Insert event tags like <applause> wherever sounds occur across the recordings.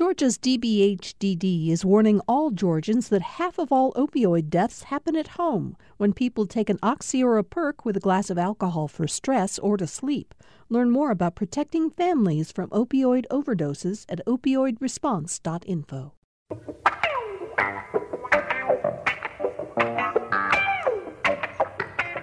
Georgia's DBHDD is warning all Georgians that half of all opioid deaths happen at home when people take an oxy or a perk with a glass of alcohol for stress or to sleep. Learn more about protecting families from opioid overdoses at opioidresponse.info.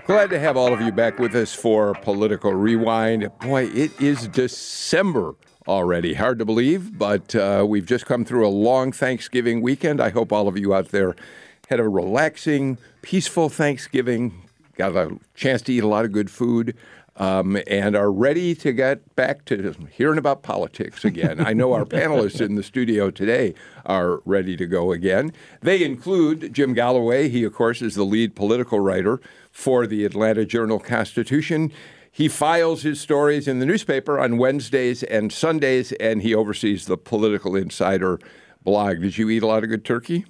Glad to have all of you back with us for Political Rewind. Boy, it is December already. Hard to believe, but uh, we've just come through a long Thanksgiving weekend. I hope all of you out there had a relaxing, peaceful Thanksgiving, got a chance to eat a lot of good food. Um, and are ready to get back to hearing about politics again. I know our <laughs> panelists in the studio today are ready to go again. They include Jim Galloway. He, of course, is the lead political writer for the Atlanta Journal Constitution. He files his stories in the newspaper on Wednesdays and Sundays, and he oversees the Political Insider blog. Did you eat a lot of good turkey?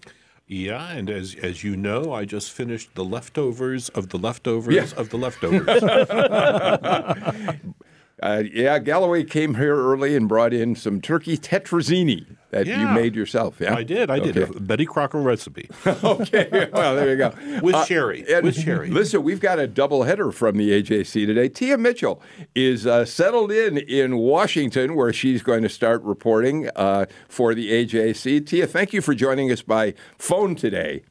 Yeah, and as as you know, I just finished the leftovers of the leftovers yeah. of the leftovers. <laughs> uh, yeah, Galloway came here early and brought in some turkey tetrazzini that yeah, you made yourself. Yeah, I did. I okay. did a Betty Crocker recipe. <laughs> okay, well there you go. <laughs> With uh, sherry. With sherry. Listen, we've got a double header from the AJC today. Tia Mitchell is uh, settled in in Washington, where she's going to start reporting uh, for the AJC. Tia, thank you for joining us by phone today.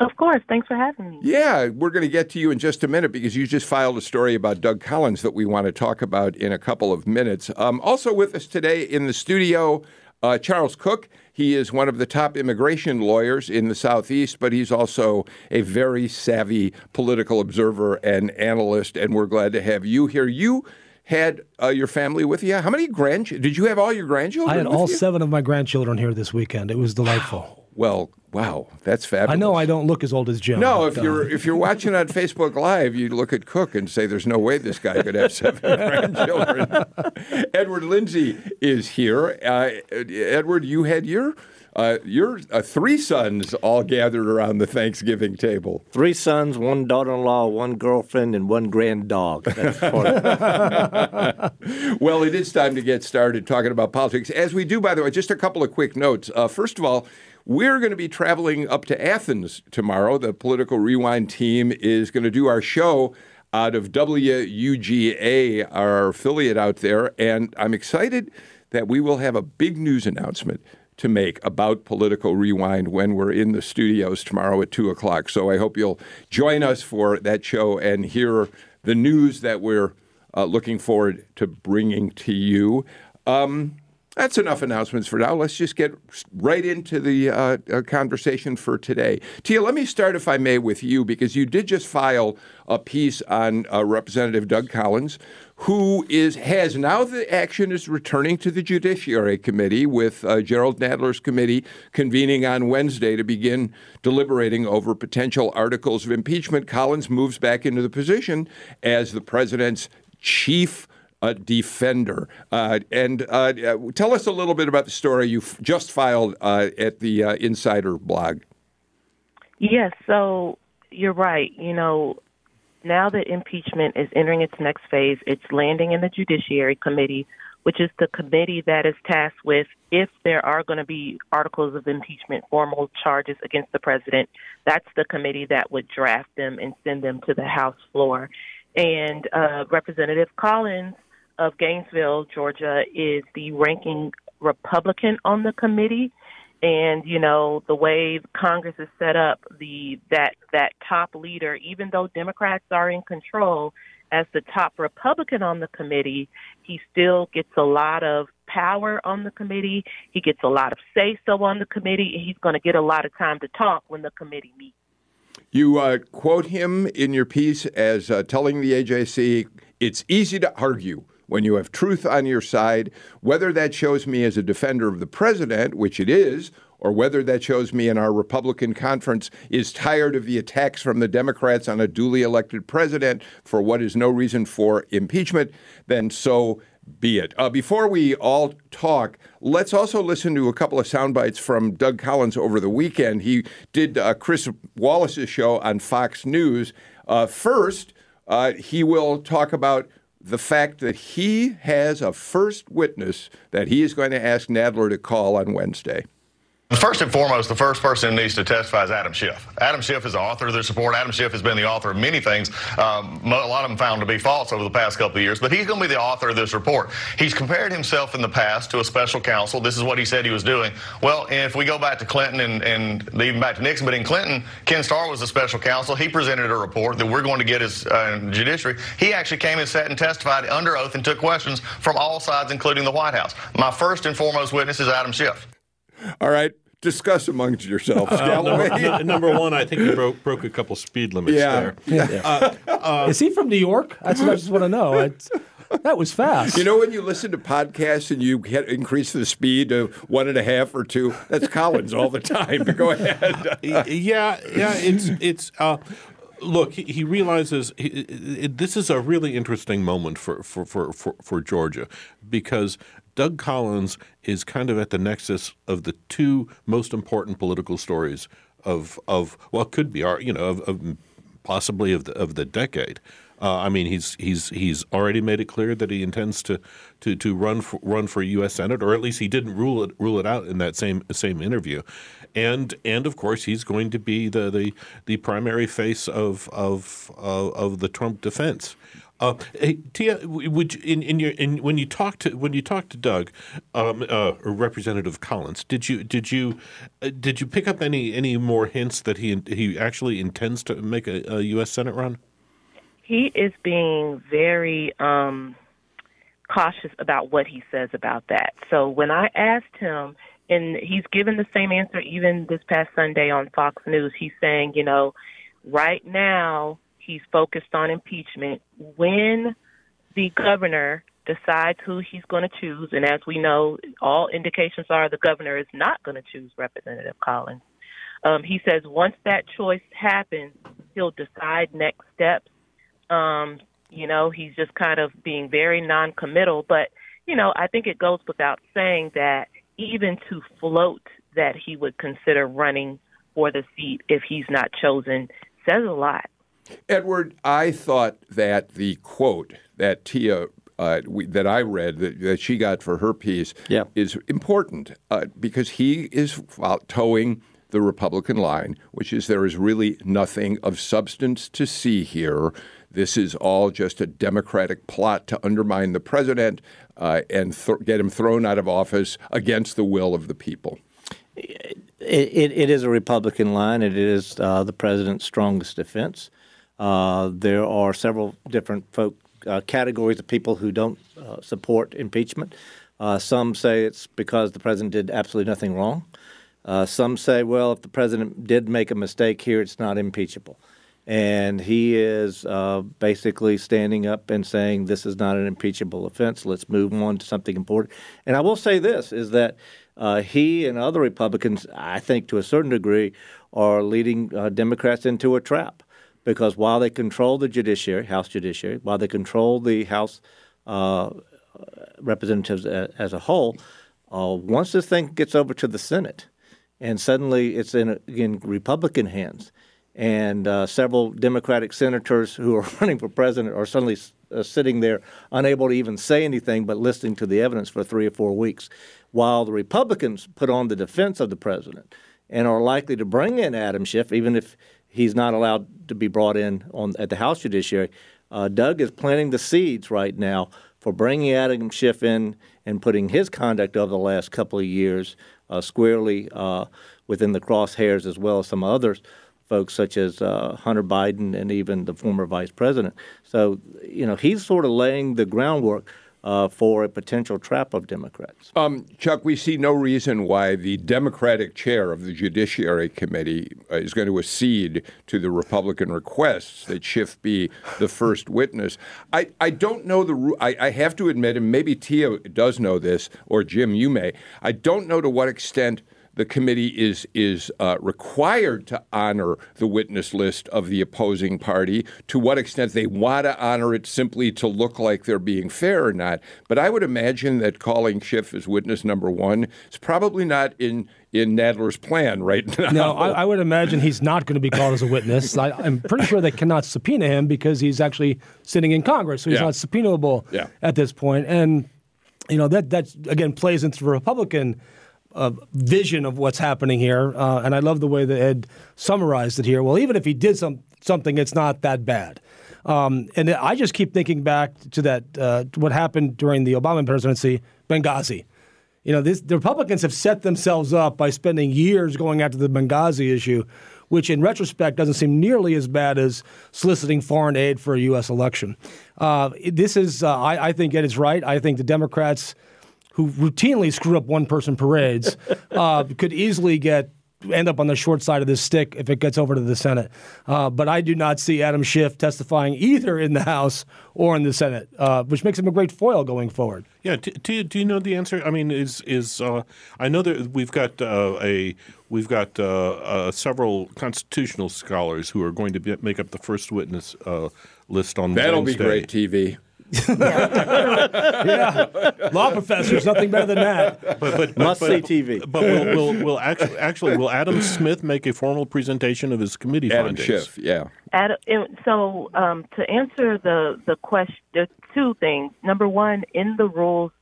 Of course. Thanks for having me. Yeah, we're going to get to you in just a minute because you just filed a story about Doug Collins that we want to talk about in a couple of minutes. Um, also with us today in the studio, uh, Charles Cook. he is one of the top immigration lawyers in the Southeast, but he's also a very savvy political observer and analyst, and we're glad to have you here. You had uh, your family with you. How many grandchildren? Did you have all your grandchildren? I had all you? seven of my grandchildren here this weekend. It was delightful. Well, wow, that's fabulous. I know I don't look as old as Jim. No, if you're if you're watching on Facebook Live, you look at Cook and say, "There's no way this guy could have seven <laughs> grandchildren." Edward Lindsay is here. Uh, Edward, you had your uh, your uh, three sons all gathered around the Thanksgiving table. Three sons, one daughter-in-law, one girlfriend, and one grand dog. <laughs> well, it is time to get started talking about politics. As we do, by the way, just a couple of quick notes. Uh, first of all, we're going to be traveling up to Athens tomorrow. The Political Rewind team is going to do our show out of WUGA, our affiliate out there. And I'm excited that we will have a big news announcement to make about Political Rewind when we're in the studios tomorrow at 2 o'clock. So I hope you'll join us for that show and hear the news that we're uh, looking forward to bringing to you. Um, that's enough announcements for now. Let's just get right into the uh, uh, conversation for today. Tia, let me start, if I may, with you because you did just file a piece on uh, Representative Doug Collins, who is has now the action is returning to the Judiciary Committee with uh, Jerrold Nadler's committee convening on Wednesday to begin deliberating over potential articles of impeachment. Collins moves back into the position as the president's chief a defender. Uh, and uh, tell us a little bit about the story you just filed uh, at the uh, Insider blog. Yes, so you're right. You know, now that impeachment is entering its next phase, it's landing in the Judiciary Committee, which is the committee that is tasked with if there are going to be articles of impeachment, formal charges against the president. That's the committee that would draft them and send them to the House floor. And uh, Representative Collins of Gainesville, Georgia, is the ranking Republican on the committee. And you know the way Congress is set up, the that that top leader, even though Democrats are in control, as the top Republican on the committee, he still gets a lot of power on the committee. He gets a lot of say so on the committee. And he's going to get a lot of time to talk when the committee meets. You uh, quote him in your piece as uh, telling the AJC, it's easy to argue when you have truth on your side, whether that shows me as a defender of the president, which it is, or whether that shows me in our Republican conference is tired of the attacks from the Democrats on a duly elected president for what is no reason for impeachment, then so be it. Uh, before we all talk, let's also listen to a couple of sound bites from Doug Collins over the weekend. He did uh, Chris Wallace's show on Fox News. Uh, first, uh, he will talk about the fact that he has a first witness that he is going to ask Nadler to call on Wednesday. First and foremost, the first person who needs to testify is Adam Schiff. Adam Schiff is the author of this report. Adam Schiff has been the author of many things, um, a lot of them found to be false over the past couple of years, but he's going to be the author of this report. He's compared himself in the past to a special counsel. This is what he said he was doing. Well, if we go back to Clinton and, and even back to Nixon, but in Clinton, Ken Starr was a special counsel. He presented a report that we're going to get as uh, judiciary. He actually came and sat and testified under oath and took questions from all sides, including the White House. My first and foremost witness is Adam Schiff. All right discuss amongst yourselves. Uh, number, number, one, I think he broke, broke a couple speed limits yeah. there. Yeah. Uh, uh, Is he from New York? That's what I just want to know. It's, that was fast. You know, when you listen to podcasts and you get, increase the speed to one and a half or two, that's Collins all the time. But go ahead. <laughs> yeah, yeah, it's it's. Uh, look, he, he realizes he, it, this is a really interesting moment for, for, for, for, for Georgia because Doug Collins is kind of at the nexus of the two most important political stories of of well, could be our you know of, of possibly of the of the decade. Uh, I mean, he's he's he's already made it clear that he intends to to to run for, run for U.S. Senate, or at least he didn't rule it rule it out in that same same interview, and and of course he's going to be the the, the primary face of of of, of the Trump defense. Uh, hey, Tia, would you, in, in your in, when you talk to when you talk to Doug, um, uh, or Representative Collins, did you did you uh, did you pick up any any more hints that he he actually intends to make a, a U.S. Senate run? He is being very um, cautious about what he says about that. So when I asked him, and he's given the same answer even this past Sunday on Fox News, he's saying, you know, right now He's focused on impeachment. When the governor decides who he's going to choose, and as we know, all indications are the governor is not going to choose Representative Collins. Um, he says once that choice happens, he'll decide next steps. Um, you know, he's just kind of being very non-committal, but you know, I think it goes without saying that even to float that he would consider running for the seat if he's not chosen says a lot. Edward, I thought that the quote that Tia uh, we, that I read that, that, she got for her piece yeah. is important uh, because he is toeing the Republican line, which is there is really nothing of substance to see here. This is all just a Democratic plot to undermine the president uh, and th- get him thrown out of office against the will of the people. It, it, it is a Republican line. It is uh, the president's strongest defense. Uh, there are several different folk uh, categories of people who don't uh, support impeachment. Uh, some say it's because the president did absolutely nothing wrong. Uh, some say, well, if the president did make a mistake here, it's not impeachable. And he is basically standing up and saying this is not an impeachable offense. Let's move on to something important. And I will say this: is that he and other Republicans, I think, to a certain degree, are leading Democrats into a trap because while they control the judiciary, House judiciary, while they control the House uh, representatives as, as, a whole, uh, once this thing gets over to the Senate, and suddenly it's in, in Republican hands, and uh, several Democratic senators who are <laughs> running for president are suddenly uh, sitting there unable to even say anything but listening to the evidence for three or four weeks, while the Republicans put on the defense of the president and are likely to bring in Adam Schiff, even if he's not allowed to be brought in on at the House Judiciary. Uh, Doug is planting the seeds right now for bringing Adam Schiff in and putting his conduct over the last couple of years uh, squarely uh, within the crosshairs, as well as some others folks such as uh, Hunter Biden and even the former vice president. So, you know, he's sort of laying the groundwork uh, for a potential trap of Democrats. Um, Chuck, we see no reason why the Democratic chair of the Judiciary Committee uh, is going to accede to the Republican requests that Schiff be the first witness. I, I don't know the I, I have to admit, and maybe Tia does know this, or Jim, you may. I don't know to what extent the committee is is uh, required to honor the witness list of the opposing party, to what extent they want to honor it simply to look like they're being fair or not. But I would imagine that calling Schiff as witness number one is probably not in in Nadler's plan right now. No, I, I would imagine he's not going to be called as a witness. I, am pretty sure they cannot subpoena him because he's actually sitting in Congress, so he's Yeah. not subpoenable Yeah. at this point. And you know that that again plays into the Republican uh, vision of what's happening here. Uh, and I love the way that Ed summarized it here. Well, even if he did some something, it's not that bad. Um, and I just keep thinking back to that uh, what happened during the Obama presidency, Benghazi. You know, this, the Republicans have set themselves up by spending years going after the Benghazi issue, which in retrospect doesn't seem nearly as bad as soliciting foreign aid for a U.S. election. Uh, this is, uh, I, I think Ed is right. I think the Democrats, who routinely screw up one person parades, <laughs> uh, could easily get end up on the short side of this stick if it gets over to the Senate. Uh, but I do not see Adam Schiff testifying either in the House or in the Senate, uh, which makes him a great foil going forward. Yeah. Do, do, you- do you know the answer? I mean, is is uh, I know that we've got uh, a we've got uh, uh, several constitutional scholars who are going to be, make up the first witness uh, list on That'll Wednesday. be great TV. <laughs> yeah, law professors, nothing better than that. But, but, but, Must but, see TV. But will, will, will actually, actually will Adam Smith make a formal presentation of his committee Adam findings? Schiff, yeah. Ad- and so um, to answer the the question, there's two things. Number one, in the rules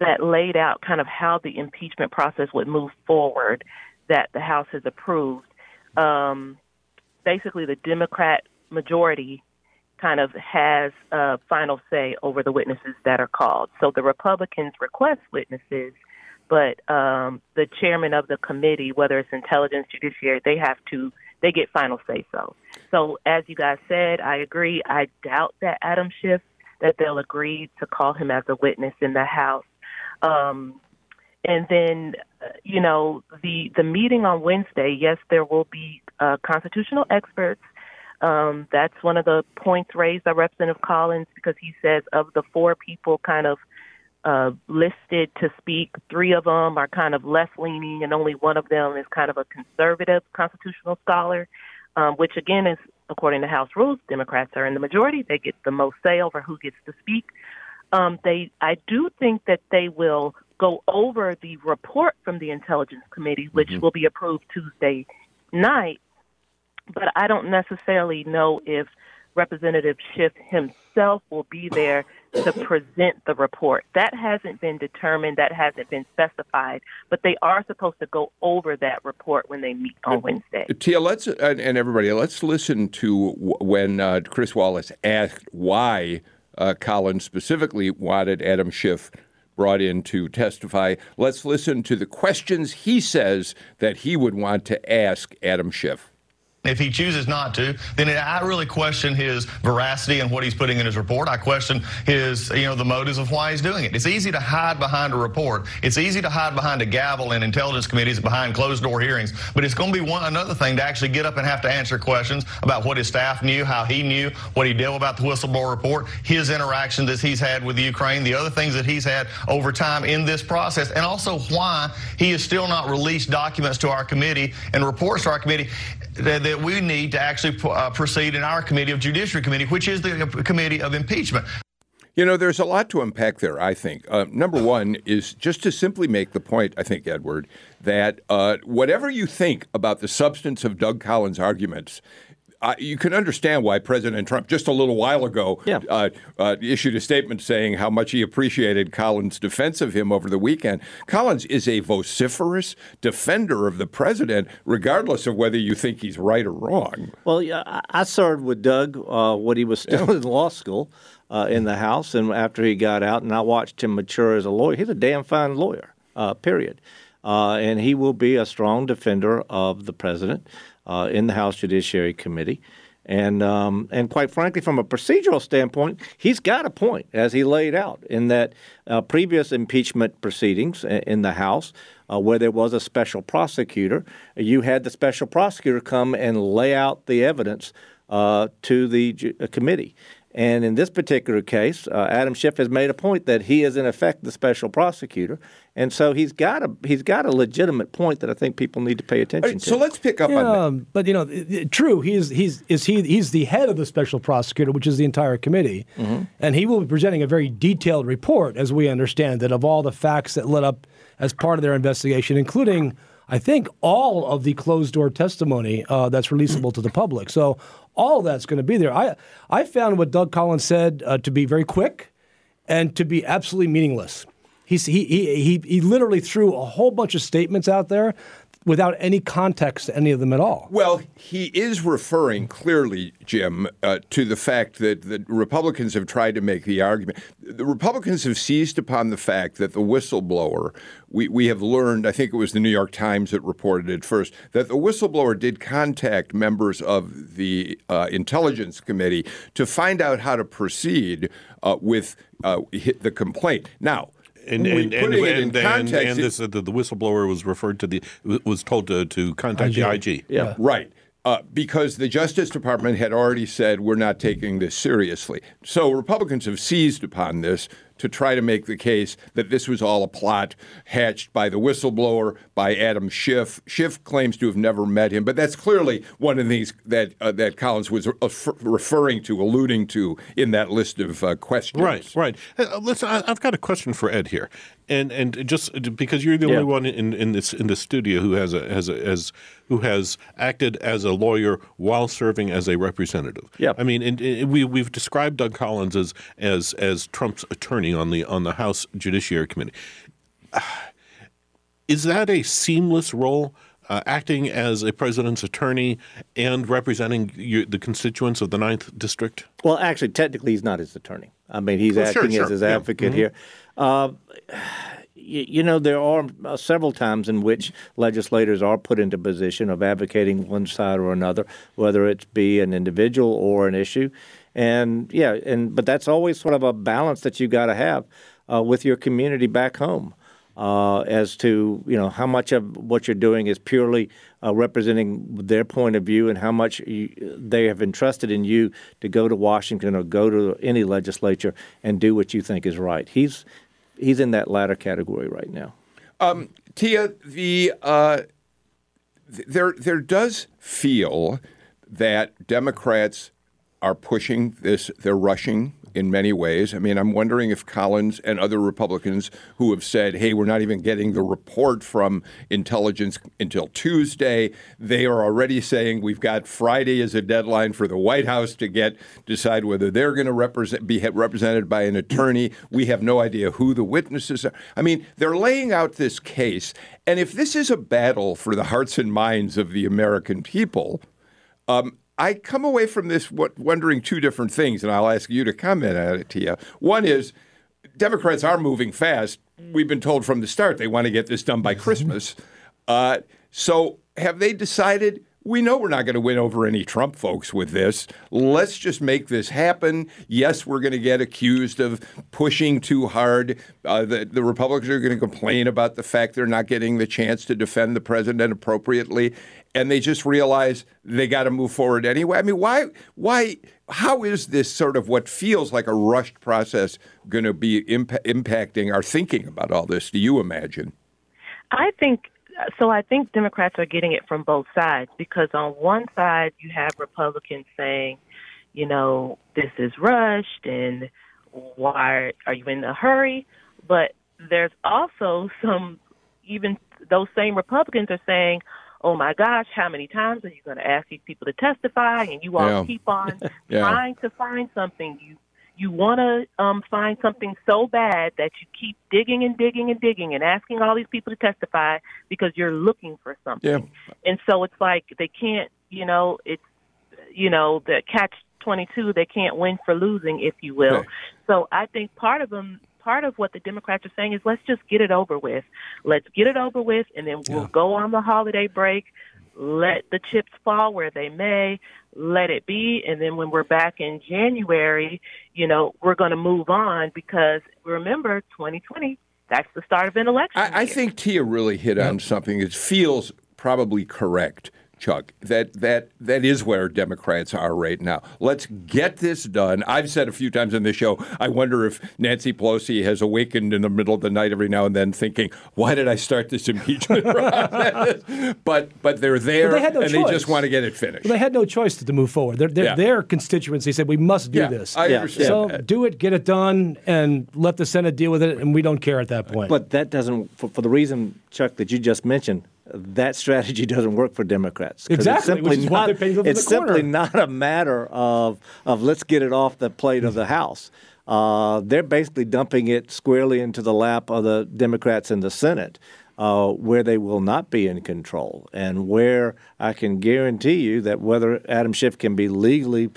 that laid out kind of how the impeachment process would move forward, that the House has approved. Um, basically, the Democrat majority kind of has a final say over the witnesses that are called. So the Republicans request witnesses, but um, the chairman of the committee, whether it's intelligence, judiciary, they have to they get final say so. So as you guys said, I agree. I doubt that Adam Schiff that they'll agree to call him as a witness in the House. Um, and then, uh, you know, the the meeting on Wednesday. Yes, there will be uh, constitutional experts. Um, that's one of the points raised by Representative Collins because he says of the four people kind of uh, listed to speak, three of them are kind of left leaning, and only one of them is kind of a conservative constitutional scholar, um, which again is according to House rules. Democrats are in the majority; they get the most say over who gets to speak. Um, they, I do think that they will go over the report from the Intelligence Committee, which will be approved Tuesday night. But I don't necessarily know if Representative Schiff himself will be there to present the report. That hasn't been determined, that hasn't been specified, but they are supposed to go over that report when they meet on Wednesday. Tia, let's and, everybody, let's listen to when uh, Chris Wallace asked why uh, Collins specifically wanted Adam Schiff brought in to testify. Let's listen to the questions he says that he would want to ask Adam Schiff. If he chooses not to, then I really question his veracity and what he's putting in his report. I question his, you know, the motives of why he's doing it. It's easy to hide behind a report. It's easy to hide behind a gavel in intelligence committees, behind closed door hearings. But it's going to be one another thing to actually get up and have to answer questions about what his staff knew, how he knew, what he did about the whistleblower report, his interactions that he's had with Ukraine, the other things that he's had over time in this process, and also why he has still not released documents to our committee and reports to our committee that, that we need to actually uh, proceed in our committee of judiciary committee, which is the committee of impeachment. You know, there's a lot to unpack there, I think. Uh, number one is just to simply make the point, I think, Edward, that uh, whatever you think about the substance of Doug Collins' arguments, uh, you can understand why President Trump, just a little while ago, Yeah. uh, uh, issued a statement saying how much he appreciated Collins' defense of him over the weekend. Collins is a vociferous defender of the president, regardless of whether you think he's right or wrong. Well, yeah, I, I served with Doug uh, when he was still <laughs> in law school uh, in the House, and after he got out, and I watched him mature as a lawyer. He's a damn fine lawyer. Uh, period. Uh, and he will be a strong defender of the president uh, in the House Judiciary Committee. And um, and quite frankly, from a procedural standpoint, he's got a point as he laid out in that uh, previous impeachment proceedings in the House, uh, where there was a special prosecutor, you had the special prosecutor come and lay out the evidence uh, to the uh, committee. And in this particular case, uh, Adam Schiff has made a point that he is in effect the special prosecutor, and so he's got a he's got a legitimate point that I think people need to pay attention to. So let's pick up Yeah, on that. um, but you know, it- it- true. He's he's is he he's the head of the special prosecutor, which is the entire committee, Mm-hmm. and he will be presenting a very detailed report, as we understand it, of all the facts that led up as part of their investigation, including. I think all of the closed door testimony uh, that's releasable to the public. So all that's going to be there. I I found what Doug Collins said uh, to be very quick and to be absolutely meaningless. He, he, he, he literally threw a whole bunch of statements out there without any context to any of them at all. Well, he is referring clearly, Jim, uh, to the fact that the Republicans have tried to make the argument. The Republicans have seized upon the fact that the whistleblower, we, we have learned, I think it was the New York Times that reported it first, that the whistleblower did contact members of the uh, Intelligence Committee to find out how to proceed uh, with uh, the complaint. Now, And we- and, and, putting it and, in and, context, and it- this, uh, the, the whistleblower was referred to the was told to, to contact the IG. yeah. Right. Uh, because the Justice Department had already said we're not taking this seriously. So Republicans have seized upon this to try to make the case that this was all a plot hatched by the whistleblower, by Adam Schiff. Schiff claims to have never met him, but that's clearly one of these that uh, that Collins was referring to, alluding to in that list of uh, questions. Right, right. Uh, listen, I, I've got a question for Ed here, and and just because you're the Yeah. only one in, in this in the studio who has a has a as who has acted as a lawyer while serving as a representative. Yeah, I mean, and, and we we've described Doug Collins as as as Trump's attorney on the on the House Judiciary Committee. <sighs> Is that a seamless role? Uh, acting as a president's attorney and representing you, the constituents of the Ninth District? Well, actually, technically, he's not his attorney. I mean, he's acting sure. as his Yeah. advocate here. Uh, you, know, there are uh, several times in which legislators are put into position of advocating one side or another, whether it be an individual or an issue. And yeah, and but that's always sort of a balance that you've got to have uh, with your community back home uh, as to you know how much of what you're doing is purely uh, representing their point of view and how much you, they have entrusted in you to go to Washington or go to any legislature and do what you think is right. He's he's in that latter category right now. Um, Tia, the uh, there there does feel that Democrats are pushing this. They're rushing in many ways. I mean, I'm wondering if Collins and other Republicans who have said, "Hey, we're not even getting the report from intelligence until Tuesday," they are already saying we've got Friday as a deadline for the White House to get decide whether they're going to represent be represented by an attorney. We have no idea who the witnesses are. I mean, they're laying out this case, and if this is a battle for the hearts and minds of the American people. Um, I come away from this wondering two different things, and I'll ask you to comment on it, Tia. One is Democrats are moving fast. We've been told from the start they want to get this done by Christmas. Uh, so have they decided? We know we're not going to win over any Trump folks with this. Let's just make this happen. Yes, we're going to get accused of pushing too hard. Uh, the, the Republicans are going to complain about the fact they're not getting the chance to defend the president appropriately, and they just realize they got to move forward anyway. I mean, why? Why? How is this sort of what feels like a rushed process going to be impa- impacting our thinking about all this? Do you imagine? I think so. I think Democrats are getting it from both sides because on one side you have Republicans saying, you know, this is rushed and why are you in a hurry? But there's also some, even those same Republicans are saying, oh my gosh, how many times are you going to ask these people to testify? And you all Yeah. keep on <laughs> Yeah. trying to find something. You you want to um, find something so bad that you keep digging and digging and digging and asking all these people to testify because you're looking for something. Yeah. And so it's like they can't, you know, it's, you know, the catch 22, they can't win for losing, if you will. Right. So I think part of them, part of what the Democrats are saying is let's just get it over with. Let's get it over with, and then we'll go on the holiday break. Let the chips fall where they may. Let it be, and then when we're back in January, you know, we're going to move on because remember, 2020, that's the start of an election. I, I think Tia really hit on something that feels probably correct. Chuck, that that that is where Democrats are right now. Let's get this done. I've said a few times in this show, I wonder if Nancy Pelosi has awakened in the middle of the night every now and then, thinking, "Why did I start this impeachment <laughs> process?" but but they're there, But they no and choice. they just want to get it finished. Well, they had no choice to, to move forward. Their, their, Yeah. their constituency said we must do Yeah, this. I Yeah. understand so that. do it, get it done, and let the Senate deal with it, and we don't care at that point. But that doesn't, for, for the reason, Chuck, that you just mentioned, that strategy <laughs> doesn't work for Democrats. Exactly, It's simply which is what not, they're painting them in it's simply not a matter of, of let's get it off the plate of the House. Uh, they're basically dumping it squarely into the lap of the Democrats in the Senate. Uh, where they will not be in control, and where I can guarantee you that whether Adam Schiff can be legally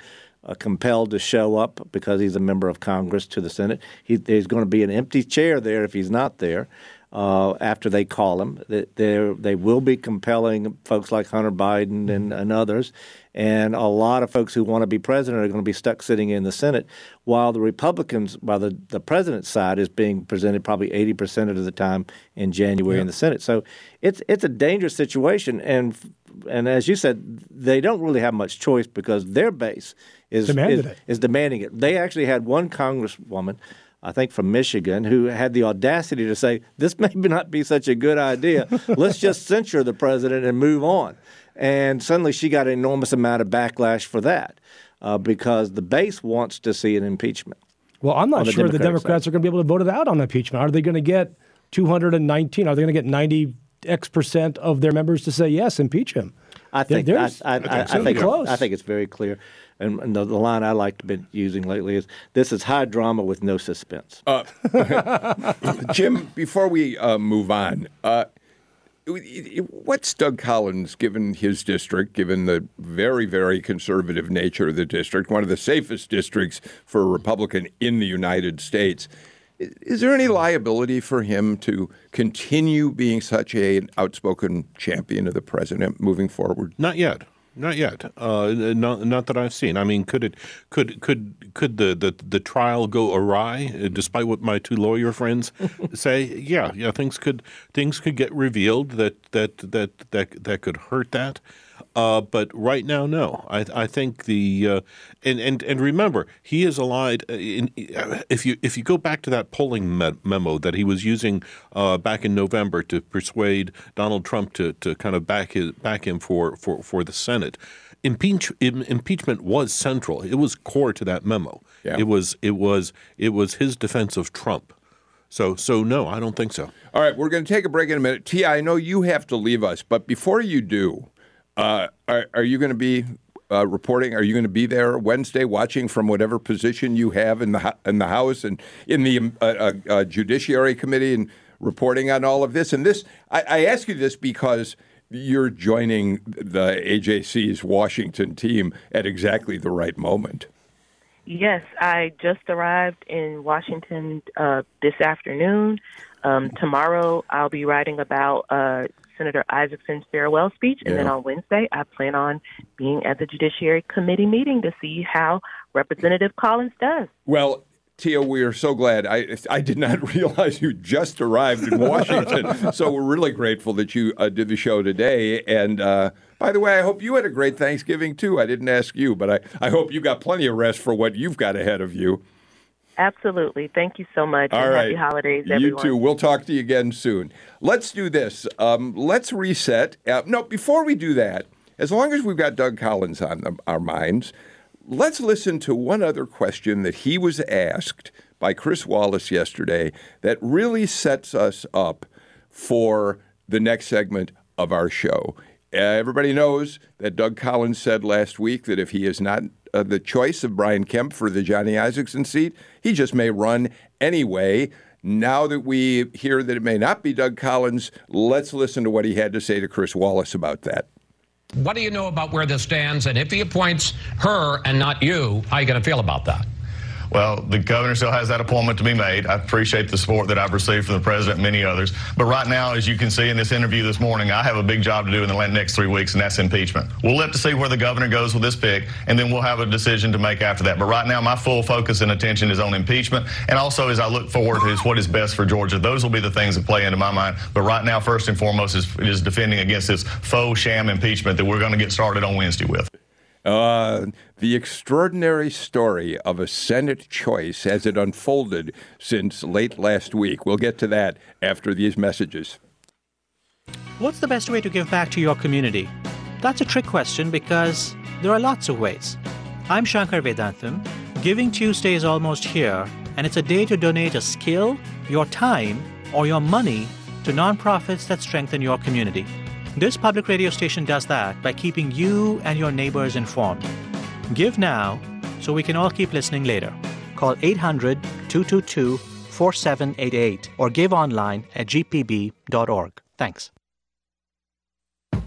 uh, compelled to show up because he's a member of Congress to the Senate. He, there's going to be an empty chair there if he's not there uh, after they call him. They, they're- they will be compelling folks like Hunter Biden and, and others. And a lot of folks who want to be president are going to be stuck sitting in the Senate, while the Republicans, while the, the president's side is being presented probably 80% of the time in January in the Senate. So it's, it's a dangerous situation. And and as you said, they don't really have much choice because their base is is, is demanding it. They actually had one congresswoman, I think from Michigan, who had the audacity to say, "This may not be such a good idea. Let's just <laughs> censure the president and move on." And suddenly, she got an enormous amount of backlash for that uh, because the base wants to see an impeachment. well, I'm not the sure the Democratic Democrats are going to be able to vote it out on impeachment. Are they going to get 219? Are they going to get 90 X percent of their members to say yes, impeach him? I think I, there's- I, I, think I think yeah. Close. I think it's very clear. And, and the, the line I like to be using lately is this is high drama with no suspense. <laughs> Jim, before we uh, move on, uh, what's Doug Collins, given his district, given the very, very conservative nature of the district, one of the safest districts for a Republican in the United States? Is there any liability for him to continue being such a, an outspoken champion of the president moving forward? Not yet. Not yet. Uh, not, not that I've seen. I mean, could it could could could the, the, the trial go awry, uh, despite what my two lawyer friends <laughs> say? Yeah, yeah. Things could things could get revealed that that that that that could hurt that. Uh, but right now, no. I, I think the uh, and and and remember, he is allied. uh, In, if you if you go back to that polling me- memo that he was using uh, back in November to persuade Donald Trump to, to kind of back his back him for for, for the Senate, impeach, im, impeachment was central. It was core to that memo. Yeah. It was it was it was his defense of Trump. So so no, I don't think so. All right, we're going to take a break in a minute. T, I know you have to leave us, but before you do, uh, are, are you going to be uh, reporting? Are you going to be there Wednesday, watching from whatever position you have in the in the House and in the um, uh, uh, uh, Judiciary Committee and reporting on all of this? And this, I, I ask you this because you're joining the AJC's Washington team at exactly the right moment. Yes, I just arrived in Washington uh, this afternoon. Um, tomorrow, I'll be writing about uh, Senator Isakson's farewell speech, and then on Wednesday, I plan on being at the Judiciary Committee meeting to see how Representative Collins does. Well, Tia, we are so glad. I I did not <laughs> realize you just arrived in Washington, <laughs> so we're really grateful that you uh, did the show today. And uh, by the way, I hope you had a great Thanksgiving too. I didn't ask you, but I, I hope you got plenty of rest for what you've got ahead of you. Absolutely. Thank you so much. All and right, Happy holidays, everyone. you too. We'll talk to you again soon. Let's do this. Um, let's reset. Uh, no, before we do that, as long as we've got Doug Collins on the, our minds, let's listen to one other question that he was asked by Chris Wallace yesterday that really sets us up for the next segment of our show. Uh, everybody knows that Doug Collins said last week that if he is not uh, the choice of Brian Kemp for the Johnny Isakson seat, he just may run anyway. Now that we hear that it may not be Doug Collins, let's listen to what he had to say to Chris Wallace about that. What do you know about where this stands? And if he appoints her and not you, how are you going to feel about that? Well, the governor still has that appointment to be made. I appreciate the support that I've received from the president and many others. But right now, as you can see in this interview this morning, I have a big job to do in the next three weeks, and that's impeachment. We'll have to see where the governor goes with this pick, and then we'll have a decision to make after that. But right now, my full focus and attention is on impeachment, and also as I look forward to what is best for Georgia. Those will be the things that play into my mind. But right now, first and foremost, is, is defending against this faux sham impeachment that we're going to get started on Wednesday with. Uh, the extraordinary story of a Senate choice as it unfolded since late last week. We'll get to that after these messages. What's the best way to give back to your community? That's a trick question because there are lots of ways. I'm Shankar Vedantam. Giving Tuesday is almost here, and it's a day to donate a skill, your time, or your money to nonprofits that strengthen your community. This public radio station does that by keeping you and your neighbors informed. Give now so we can all keep listening later. Call 800 222 4788 or give online at gpb.org. Thanks.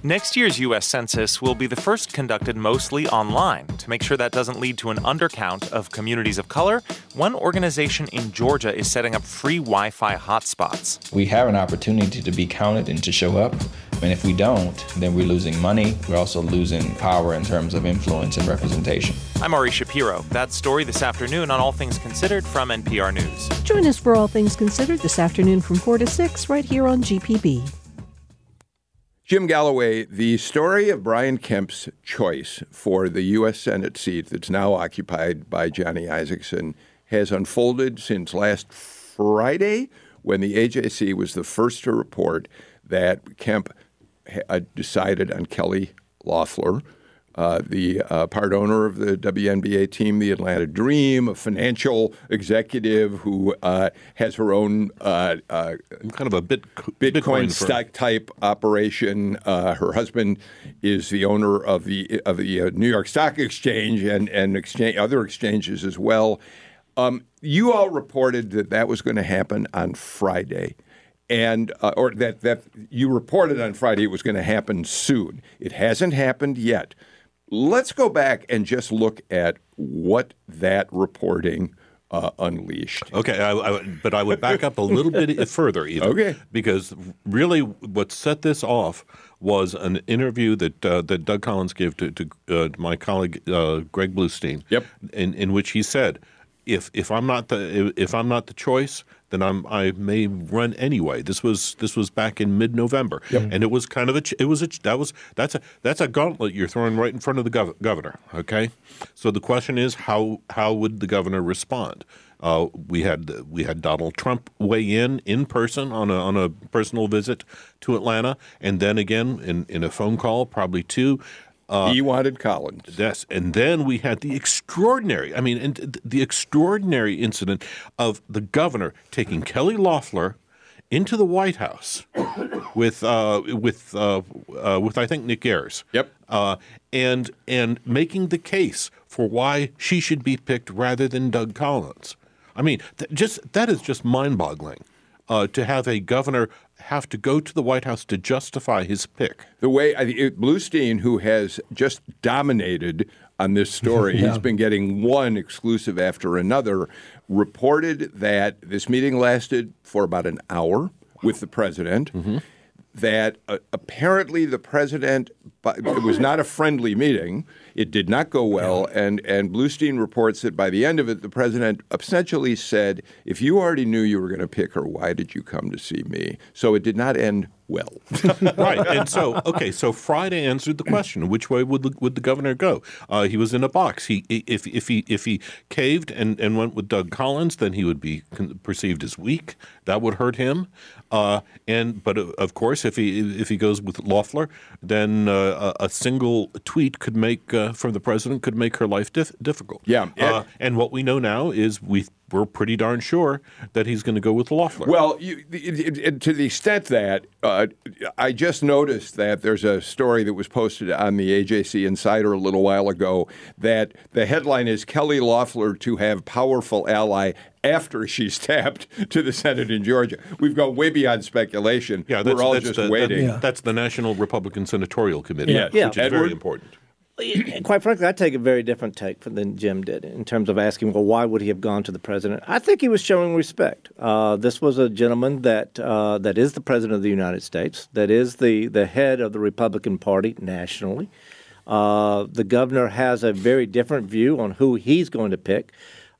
Next year's U.S. Census will be the first conducted mostly online. To make sure that doesn't lead to an undercount of communities of color, one organization in Georgia is setting up free Wi Fi hotspots. We have an opportunity to be counted and to show up. And if we don't, then we're losing money. We're also losing power in terms of influence and representation. I'm Ari Shapiro. That story this afternoon on All Things Considered from NPR News. Join us for All Things Considered this afternoon from 4 to 6 right here on GPB. Jim Galloway, the story of Brian Kemp's choice for the U.S. Senate seat that's now occupied by Johnny Isakson has unfolded since last Friday when the AJC was the first to report that Kemp uh, decided on Kelly Loeffler, uh, the uh, part owner of the WNBA team, the Atlanta Dream, a financial executive who uh, has her own uh, uh, kind of a bit, Bitcoin, Bitcoin stock type operation. her husband is the owner of the of the New York Stock Exchange and and exchange, other exchanges as well. Um, you all reported that that was going to happen on Friday and uh, or that that you reported on Friday it was going to happen soon. It hasn't happened yet. Let's go back and just look at what that reporting uh, unleashed. Okay, I, I, but I would back up a little bit <laughs> further, even. Okay, because really, what set this off was an interview that uh, that Doug Collins gave to, to uh, my colleague uh, Greg Bluestein. Yep. In in which he said, if if I'm not the if I'm not the choice, then I'm, I may run anyway. This was this was back in mid November, yep. and it was kind of a it was a that was that's a that's a gauntlet you're throwing right in front of the gov- governor. Okay, so the question is how how would the governor respond? Uh, we had we had Donald Trump weigh in in person on a on a personal visit to Atlanta, and then again in, in a phone call, probably two. Uh, he wanted Collins. Yes, and then we had the extraordinary, I mean, and the extraordinary incident of the governor taking Kelly Loeffler into the White House with uh, with uh, uh, with I think Nick Ayers. Yep. Uh, and and making the case for why she should be picked rather than Doug Collins. I mean, th- just that is just mind-boggling uh, to have a governor have to go to the White House to justify his pick. The way I, it, Bluestein, who has just dominated on this story, <laughs> yeah. he's been getting one exclusive after another, reported that this meeting lasted for about an hour with the president. Mm-hmm. That uh, apparently the president, it was not a friendly meeting. It did not go well, and and Bluestein reports that by the end of it, the president essentially said, "If you already knew you were going to pick her, why did you come to see me?" So it did not end well. <laughs> right, and so okay, so Friday answered the question: Which way would the, would the governor go? Uh, he was in a box. He if if he if he caved and, and went with Doug Collins, then he would be perceived as weak. That would hurt him. Uh, and but of course, if he if he goes with Loeffler, then uh, a, a, single tweet could make uh, from the president could make her life dif- difficult. Yeah, uh, and what we know now is we we're pretty darn sure that he's going to go with Loeffler. Well, you, it, it, to the extent that uh, I just noticed that there's a story that was posted on the AJC Insider a little while ago that the headline is Kelly Loeffler to have powerful ally after she's <laughs> tapped to the Senate in Georgia. We've gone way beyond speculation. Yeah, we're all just the, waiting. That, that's the National Republican Senatorial Committee, yeah. yeah. which is Edward, very important. Quite frankly, I take a very different take than Jim did in terms of asking, well, why would he have gone to the president? I think he was showing respect. Uh, this was a gentleman that uh, that is the president of the United States, that is the the head of the Republican Party nationally. Uh, the governor has a very different view on who he's going to pick.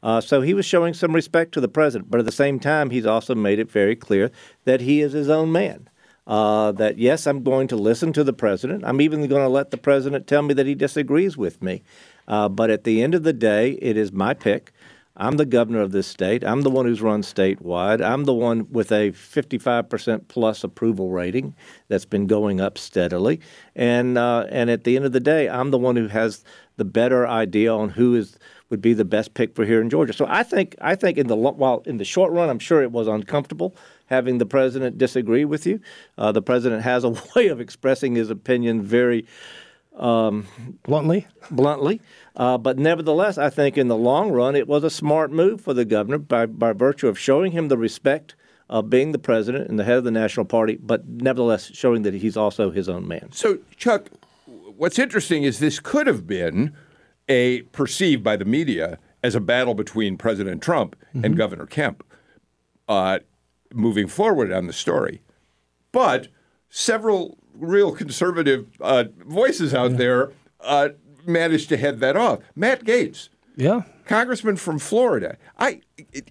Uh, so he was showing some respect to the president, but at the same time, he's also made it very clear that he is his own man uh, that yes, I'm going to listen to the president. I'm even going to let the president tell me that he disagrees with me. Uh, but at the end of the day, it is my pick. I'm the governor of this state. I'm the one who's run statewide. I'm the one with a 55% plus approval rating that's been going up steadily. And uh, and at the end of the day, I'm the one who has the better idea on who is would be the best pick for here in Georgia. So I think I think in the while in the short run, I'm sure it was uncomfortable having the president disagree with you. Uh, the president has a <laughs> way of expressing his opinion very um, bluntly. Bluntly, uh, but nevertheless, I think in the long run, it was a smart move for the governor by by virtue of showing him the respect of being the president and the head of the national party, but nevertheless showing that he's also his own man. So, Chuck, what's interesting is this could have been a perceived by the media as a battle between President Trump mm-hmm. and Governor Kemp. Uh, moving forward on the story. But several real conservative uh, voices out yeah. there uh, managed to head that off. Matt Gaetz, yeah, congressman from Florida. I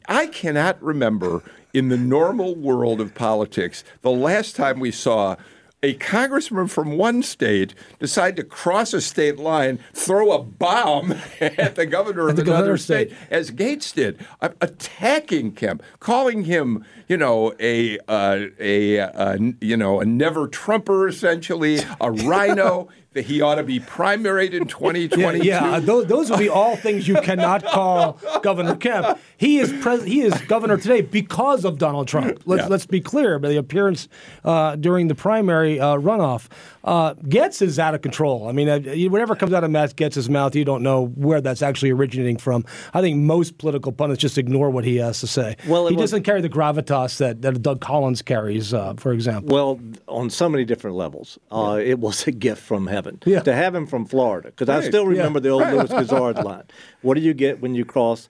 I cannot remember in the normal world of politics the last time we saw a congressman from one state decide to cross a state line, throw a bomb <laughs> at the governor of another state, state, as Gaetz did, attacking Kemp, calling him, you know, a uh, a uh, you know a never Trumper essentially, a <laughs> RINO that he ought to be primaried in 2022. <laughs> Yeah, yeah. Those, those would be all things you cannot call Governor Kemp. He is pres- he is governor today because of Donald Trump. Let's yeah. let's be clear. By the appearance uh, during the primary uh, runoff, uh, Gaetz is out of control. I mean, uh, whatever comes out of Matt Gaetz's mouth, you don't know where that's actually originating from. I think most political pundits just ignore what he has to say. Well, he was, doesn't carry the gravitas that, that Doug Collins carries, uh, for example. Well, on so many different levels, uh, yeah. it was a gift from heaven yeah. to have him from Florida. Because right. I still remember yeah. the old right. Lewis Grizzard <laughs> line. What do you get when you cross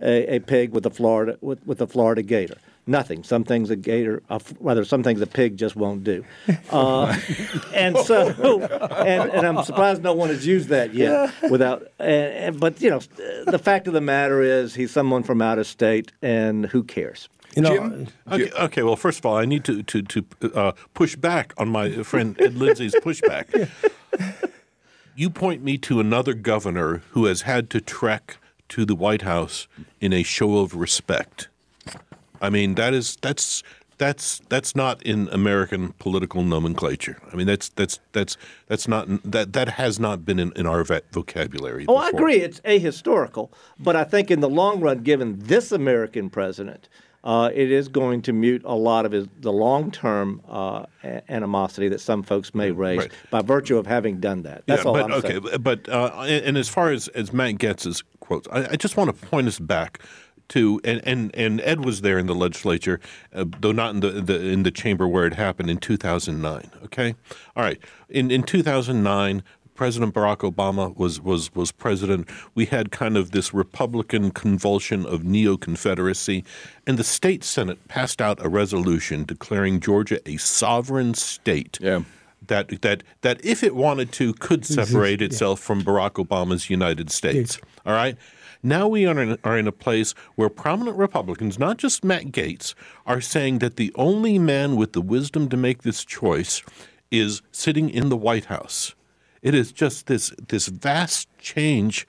a, a pig with a Florida with, with a Florida gator? Nothing. Some things a gator, uh, rather, some things a pig just won't do. Uh, and so, and, and, I'm surprised no one has used that yet. Without, and, and, but you know, the fact of the matter is, he's someone from out of state, and who cares? You know, Jim? Okay, okay, well, first of all, I need to to to uh, push back on my friend Ed Lindsey's pushback. <laughs> You point me to another governor who has had to trek to the White House in a show of respect. I mean, that is that's that's that's not in American political nomenclature. I mean, that's that's that's that's not that that has not been in, in our vocabulary. Oh, before. I agree. It's ahistorical, but I think in the long run, given this American president, uh, it is going to mute a lot of his, the long term uh, animosity that some folks may raise right. by virtue of having done that. That's yeah, all but, I'm okay, saying. But uh, and as far as as Matt Gaetz's quotes, I, I just want to point us back to and, and, and Ed was there in the legislature, uh, though not in the, the in the chamber where it happened in 2009. Okay, all right. In in 2009, President Barack Obama was was was president. We had kind of this Republican convulsion of neo Confederacy, and the state senate passed out a resolution declaring Georgia a sovereign state. Yeah that that that if it wanted to could separate itself from Barack Obama's United States. All right. Now we are in, are in a place where prominent Republicans, not just Matt Gaetz, are saying that the only man with the wisdom to make this choice is sitting in the White House. It is just this this vast change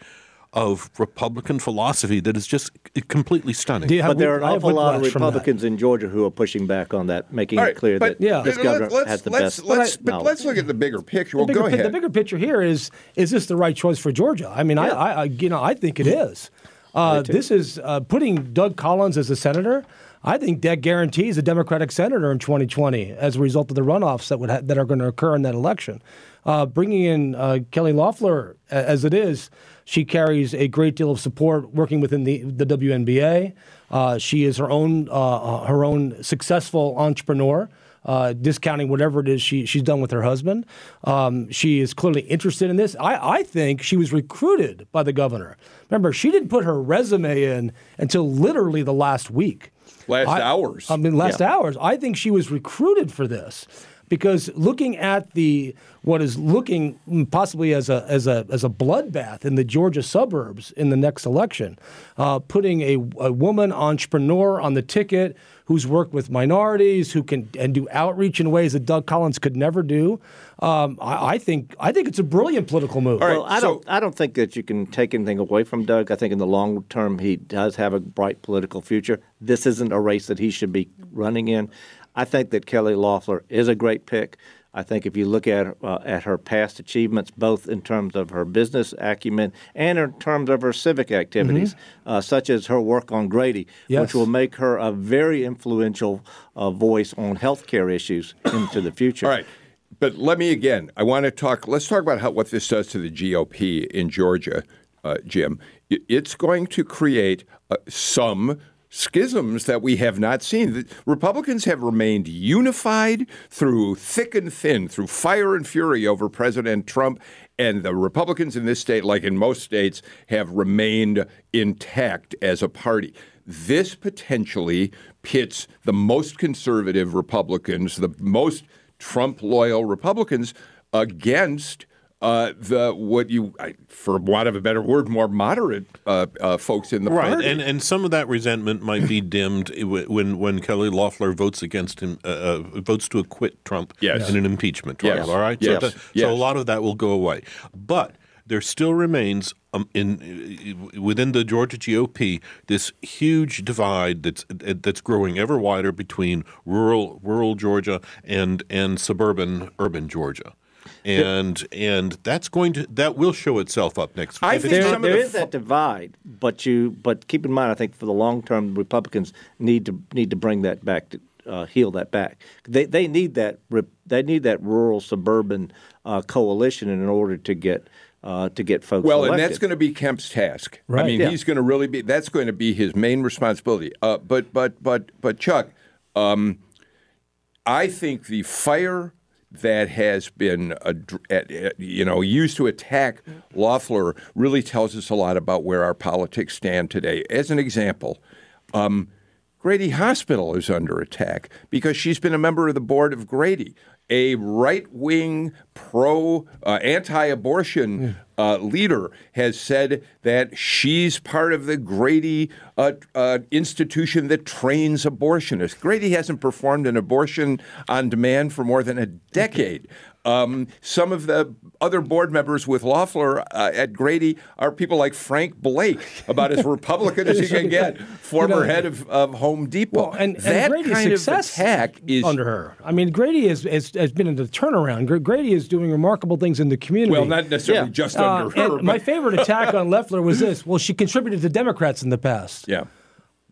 of Republican philosophy that is just completely stunning. Yeah, but there are an awful lot of Republicans in Georgia who are pushing back on that, making right, it clear that yeah. this governor let's, has the let's, best. Let's, but let's look at the bigger picture. Well, bigger, go ahead. The bigger picture here is: is this the right choice for Georgia? I mean, yeah. I, I, you know, I think it is. Uh, this is uh, putting Doug Collins as a senator. I think that guarantees a Democratic senator in 2020 as a result of the runoffs that would ha- that are going to occur in that election. Uh, bringing in uh, Kelly Loeffler as it is, she carries a great deal of support working within the, the WNBA. Uh, she is her own uh, her own successful entrepreneur. uh, discounting whatever it is she, she's done with her husband. Um, she is clearly interested in this. I, I think she was recruited by the governor. Remember, she didn't put her resume in until literally the last week. Last I- hours. I mean, last hours. I think she was recruited for this because looking at the what is looking possibly as a as a as a bloodbath in the Georgia suburbs in the next election, uh, putting a, a woman entrepreneur on the ticket who's worked with minorities who can and do outreach in ways that Doug Collins could never do. Um, I, I think I think it's a brilliant political move. well, I don't. I don't think that you can take anything away from Doug. I think in the long term, he does have a bright political future. This isn't a race that he should be running in. I think that Kelly Loeffler is a great pick. I think if you look at uh, at her past achievements, both in terms of her business acumen and in terms of her civic activities, uh, such as her work on Grady, Yes. which will make her a very influential uh, voice on health care issues into the future. All right. But let me again, I want to talk, let's talk about how, what this does to the GOP in Georgia, uh, Jim. It's going to create uh, some schisms that we have not seen. The Republicans have remained unified through thick and thin, through fire and fury over President Trump. And the Republicans in this state, like in most states, have remained intact as a party. This potentially pits the most conservative Republicans, the most Trump loyal Republicans against uh, the what you, I- for want of a better word, more moderate uh, uh, folks in the Right, party. and and some of that resentment might be <clears throat> dimmed when when Kelly Loeffler votes against him, uh, uh, votes to acquit Trump Yes. in an impeachment trial. Yes. All right, Yes. so, Yes. so a lot of that will go away, but there still remains um, in uh, within the Georgia GOP this huge divide that's uh, that's growing ever wider between rural rural Georgia and and suburban urban Georgia. And and that's going to that will show itself up next week. I think There, not- some of there the is fo- that divide, but you but keep in mind, I think for the long term, Republicans need to need to bring that back to uh, heal that back. They they need that they need that rural suburban uh, coalition in order to get uh, to get folks. Well, elected. and that's going to be Kemp's task. I mean, Yeah. he's going to really be. That's going to be his main responsibility. Uh, but but but but Chuck, um, I think the fire that has been ad- you know used to attack Loeffler really tells us a lot about where our politics stand today. As an example. Um, Grady Hospital is under attack because she's been a member of the board of Grady, a right wing, pro, uh, anti abortion uh, leader, has said that she's part of the Grady uh, uh, institution that trains abortionists. Grady hasn't performed an abortion on demand for more than a decade. Um, some of the other board members with Loeffler uh, at Grady are people like Frank Blake, about as Republican as you can <laughs> get, former head of, of Home Depot. Well, and, that and Grady's kind success of attack is under her. I mean, Grady has, has, has been in the turnaround. Grady is doing remarkable things in the community. well, not necessarily Yeah. just Uh, under her. and my favorite attack on Loeffler was this. Well, she contributed to Democrats in the past. yeah.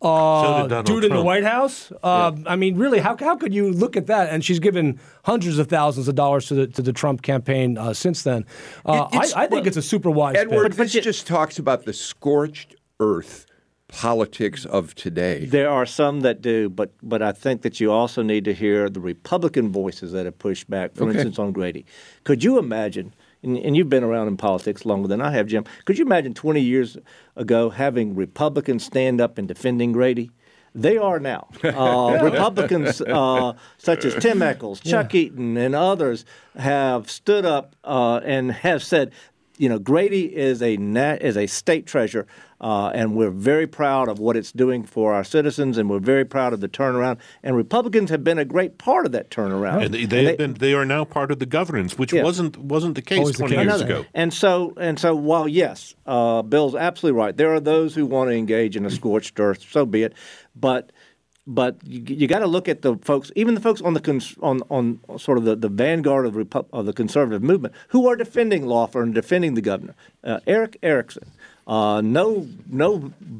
So Uh, did Donald dude in the White House. Uh, I mean, really, how, how could you look at that? And she's given hundreds of thousands of dollars to the to the Trump campaign uh, since then. Uh, It- I, I think well, it's a super wise Edward, pick. this just talks about the scorched earth politics of today. There are some that do, but but I think that you also need to hear the Republican voices that have pushed back. For Okay. instance, on Grady, could you imagine? And, and you've been around in politics longer than I have, Jim. Could you imagine 20 years ago having Republicans stand up and defending Grady? They are now. <laughs> Uh, Republicans uh, such as Tim Echols, Chuck Eaton, and others have stood up uh, and have said, you know, Grady is a na- is a state treasure, uh, and we're very proud of what it's doing for our citizens, and we're very proud of the turnaround. And Republicans have been a great part of that turnaround. And they, they have been. They are now part of the governance, which Yeah. wasn't wasn't the case Always the twenty case. years ago. And so, and so, while yes, uh, Bill's absolutely right. There are those who want to engage in a <laughs> scorched earth. So be it. But, but you, you got to look at the folks, even the folks on the cons, on on sort of the, the vanguard of the Repu- of the conservative movement, who are defending Lawford and defending the governor. Uh, Erick Erickson, uh, no no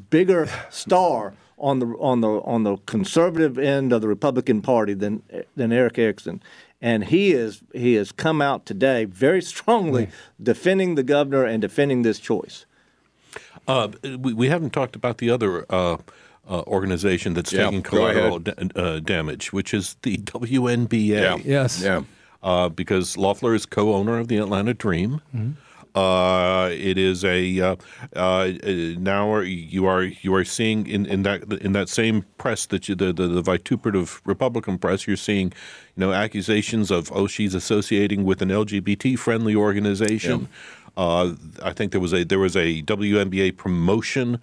bigger star on the on the on the conservative end of the Republican Party than than Erick Erickson, and he is he has come out today very strongly defending the governor and defending this choice. Uh, we, we haven't talked about the other uh, organization that's Yeah, taking collateral da- uh, damage, which is the <laughs> WNBA. Yeah. Yes. Yeah. Uh, because Loeffler is co-owner of the Atlanta Dream. Mm-hmm. Uh, it is a uh, uh, now are, you are you are seeing in, in that in that same press that you, the, the the vituperative Republican press you're seeing you know accusations of oh she's associating with an LGBT friendly organization. Uh, I think there was a there was a WNBA promotion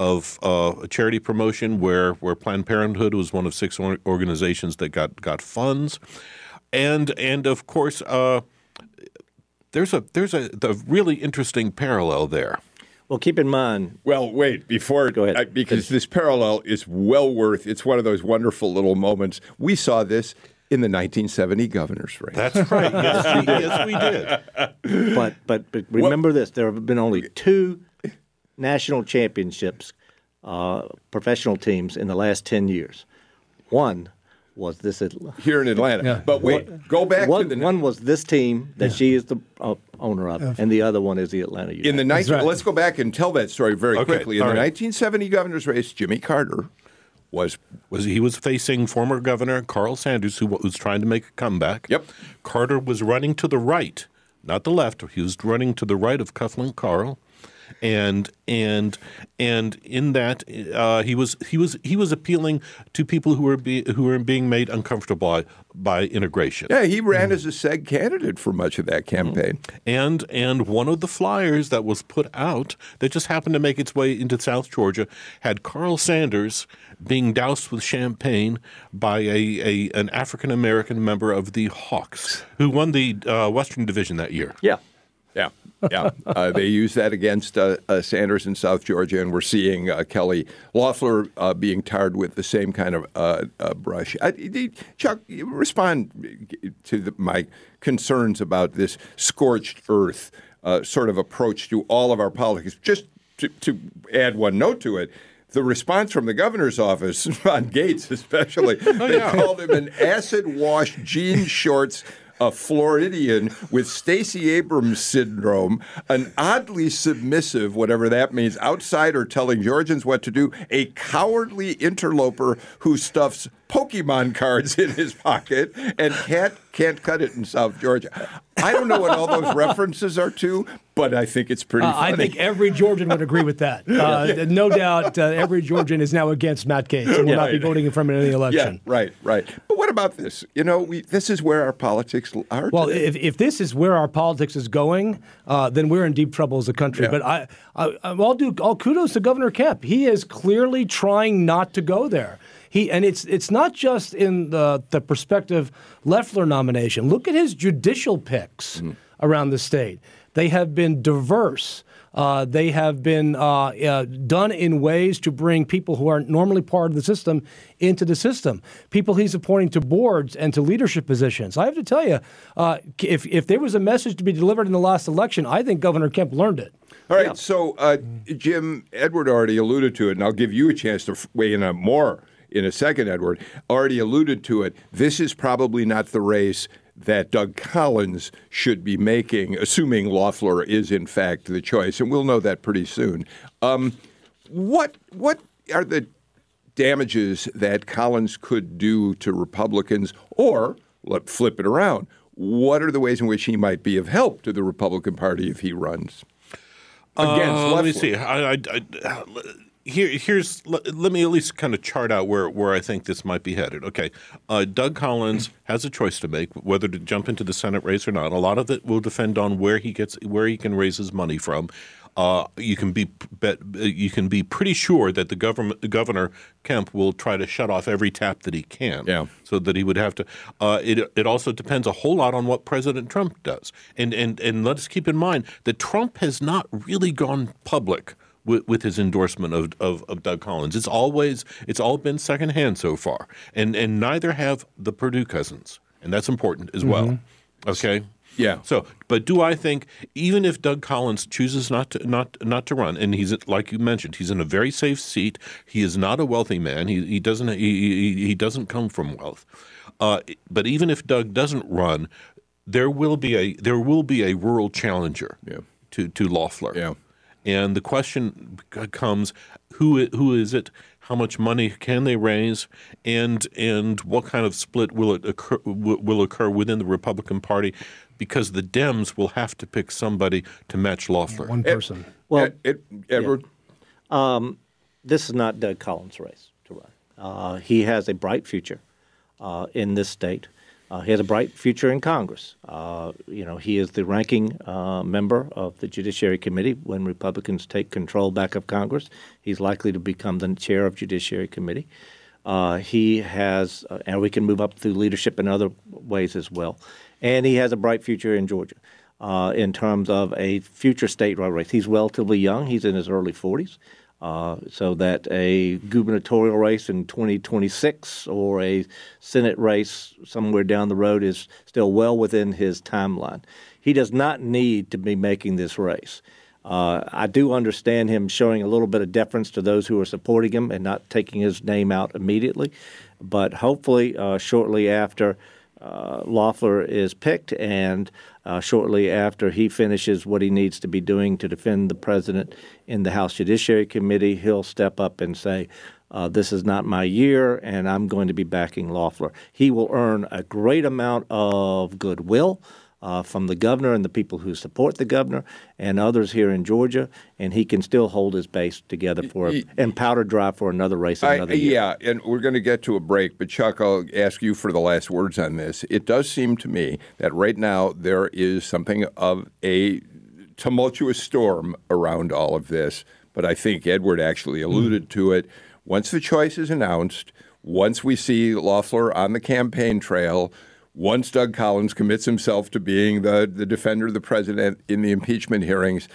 of uh, a charity promotion where where Planned Parenthood was one of six or- organizations that got got funds, and and of course. Uh, there's a there's a the really interesting parallel there. Well, keep in mind, Well, wait, before Go ahead. I- because this parallel is well worth. It's one of those wonderful little moments. We saw this in the 1970 governor's race. That's right. Yes, we, <laughs> yes, we did. but but but remember this: there have been only two national championships, uh, professional teams in the last ten years. One was this. Atl- here in Atlanta. But wait, go back one, to the one was this team that she is the uh, owner of, and the other one is the Atlanta United. in the 19, right. let's go back and tell that story very Okay, quickly. In all the right. 1970 governor's race, Jimmy Carter was Was he was facing former Governor Carl Sanders, who was trying to make a comeback. Yep. Carter was running to the right, not the left. He was running to the right of Cufflinks Carl, and and and in that uh, he was he was he was appealing to people who were be, who were being made uncomfortable by, by integration. yeah, he ran as a SEG candidate for much of that campaign. And and one of the flyers that was put out that just happened to make its way into South Georgia had Carl Sanders being doused with champagne by a, a an African American member of the Hawks who won the uh, Western Division that year. yeah. Yeah, yeah. Uh, they used that against uh, uh, Sanders in South Georgia, and we're seeing uh, Kelly Loeffler uh, being tarred with the same kind of uh, uh, brush. I, Chuck, you respond to the, my concerns about this scorched earth uh, sort of approach to all of our politics. Just to, to add one note to it. The response from the governor's office, <laughs> on Gaetz especially, <laughs> they called him an acid wash jean shorts a Floridian with Stacey Abrams syndrome, an oddly submissive, whatever that means, outsider telling Georgians what to do, a cowardly interloper who stuffs Pokemon cards in his pocket and can't can't cut it in South Georgia. I don't know what all those references are to, but I think it's pretty Uh, funny. I think every Georgian would agree with that. <laughs> Uh, no doubt, uh, every Georgian is now against Matt Gaetz and will not be voting for him in any election. yeah, right, right. But what about this? You know, we, this is where our politics are. Well, if, if this is where our politics is going, uh, then we're in deep trouble as a country. Yeah. But I, I, I'll do all kudos to Governor Kemp. He is clearly trying not to go there. He and it's it's not just in the the prospective Loeffler nomination. Look at his judicial picks Mm-hmm. around the state. They have been diverse. Uh, they have been uh, uh, done in ways to bring people who aren't normally part of the system into the system. People he's appointing to boards and to leadership positions. I have to tell you, uh, if if there was a message to be delivered in the last election, I think Governor Kemp learned it. All right, so uh, Jim, Edward already alluded to it, and I'll give you a chance to weigh in on more in a second, Edward. Already alluded to it. This is probably not the race that Doug Collins should be making, assuming Loeffler is in fact the choice, and we'll know that pretty soon. Um, what what are the damages that Collins could do to Republicans, or let flip it around? What are the ways in which he might be of help to the Republican Party if he runs? against Uh, let me see. I, I, I, here, here's let, let me at least kind of chart out where, where I think this might be headed. Okay, uh, Doug Collins has a choice to make whether to jump into the Senate race or not. A lot of it will depend on where he gets where he can raise his money from. Uh, you can be bet, you can be pretty sure that the government Governor Kemp will try to shut off every tap that he can. Yeah. So that he would have to. Uh, it it also depends a whole lot on what President Trump does. And and and let us keep in mind that Trump has not really gone public with, with his endorsement of, of, of Doug Collins. It's always it's all been secondhand so far, and and neither have the Perdue cousins, and that's important as well. Okay. Yeah. So, but do I think even if Doug Collins chooses not to not not to run, and he's like you mentioned, he's in a very safe seat. He is not a wealthy man. He he doesn't he he, he doesn't come from wealth. Uh, but even if Doug doesn't run, there will be a there will be a rural challenger Yeah. to to Loeffler. Yeah. And the question comes: who who is it? How much money can they raise? And and what kind of split will it occur will occur within the Republican Party? Because the Dems will have to pick somebody to match Loeffler. One person. Well, Ed- Ed- Edward, Um, this is not Doug Collins' race to run. Uh, he has a bright future uh, in this state. Uh, he has a bright future in Congress. Uh, you know, he is the ranking uh, member of the Judiciary Committee when Republicans take control back of Congress. He's likely to become the chair of Judiciary Committee. Uh, he has, uh, and we can move up through leadership in other ways as well. And he has a bright future in Georgia uh, in terms of a future statewide race. He's relatively young; he's in his early 40s. Uh, so that a gubernatorial race in 2026 or a Senate race somewhere down the road is still well within his timeline. He does not need to be making this race. Uh, I do understand him showing a little bit of deference to those who are supporting him and not taking his name out immediately. But hopefully, uh, shortly after uh, Loeffler is picked and uh, shortly after he finishes what he needs to be doing to defend the president in the House Judiciary Committee, he'll step up and say, uh, This is not my year, and I'm going to be backing Loeffler. He will earn a great amount of goodwill. Uh, from the governor and the people who support the governor and others here in Georgia, and he can still hold his base together for and powder dry for another race I, another year. yeah, and we're going to get to a break, but Chuck, I'll ask you for the last words on this. It does seem to me that right now there is something of a tumultuous storm around all of this, but I think Edward actually alluded to it. Once the choice is announced, once we see Loeffler on the campaign trail, once Doug Collins commits himself to being the, the defender of the president in the impeachment hearings,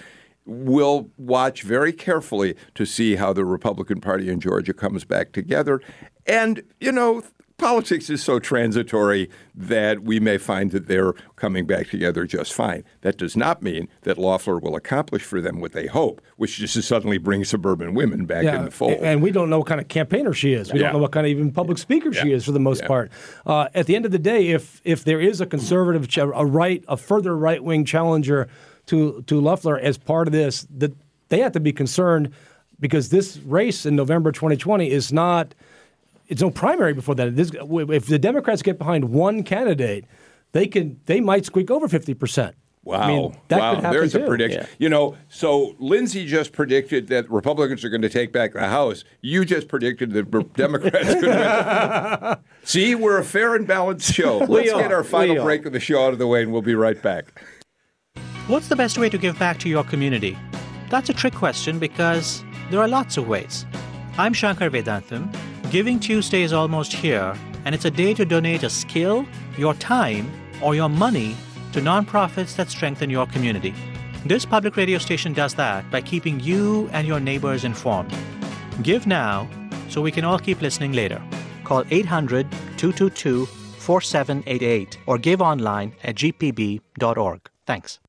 we'll watch very carefully to see how the Republican Party in Georgia comes back together. And, you know, politics is so transitory that we may find that they're coming back together just fine. That does not mean that Loeffler will accomplish for them what they hope, which is to suddenly bring suburban women back in the fold. And we don't know what kind of campaigner she is. We Yeah. don't know what kind of even public speaker she is for the most Yeah. part. Uh, at the end of the day, if if there is a conservative, ch- a right, a further right wing challenger to to Loeffler as part of this, that they have to be concerned because this race in November 2020 is not. It's no primary before that. This, if the Democrats get behind one candidate, they can they might squeak over 50 percent. Wow. I mean, that wow. could happen There's too. a prediction. Yeah. You know, so Lindsey just predicted that Republicans are going to take back the House. You just predicted that Re- Democrats could win. <laughs> See, we're a fair and balanced show. <laughs> Let's get our final break of the show out of the way, and we'll be right back. What's the best way to give back to your community? That's a trick question because there are lots of ways. I'm Shankar Vedantam. Giving Tuesday is almost here, and it's a day to donate a skill, your time, or your money to nonprofits that strengthen your community. This public radio station does that by keeping you and your neighbors informed. Give now so we can all keep listening later. Call 800 222 4788 or give online at gpb.org. Thanks.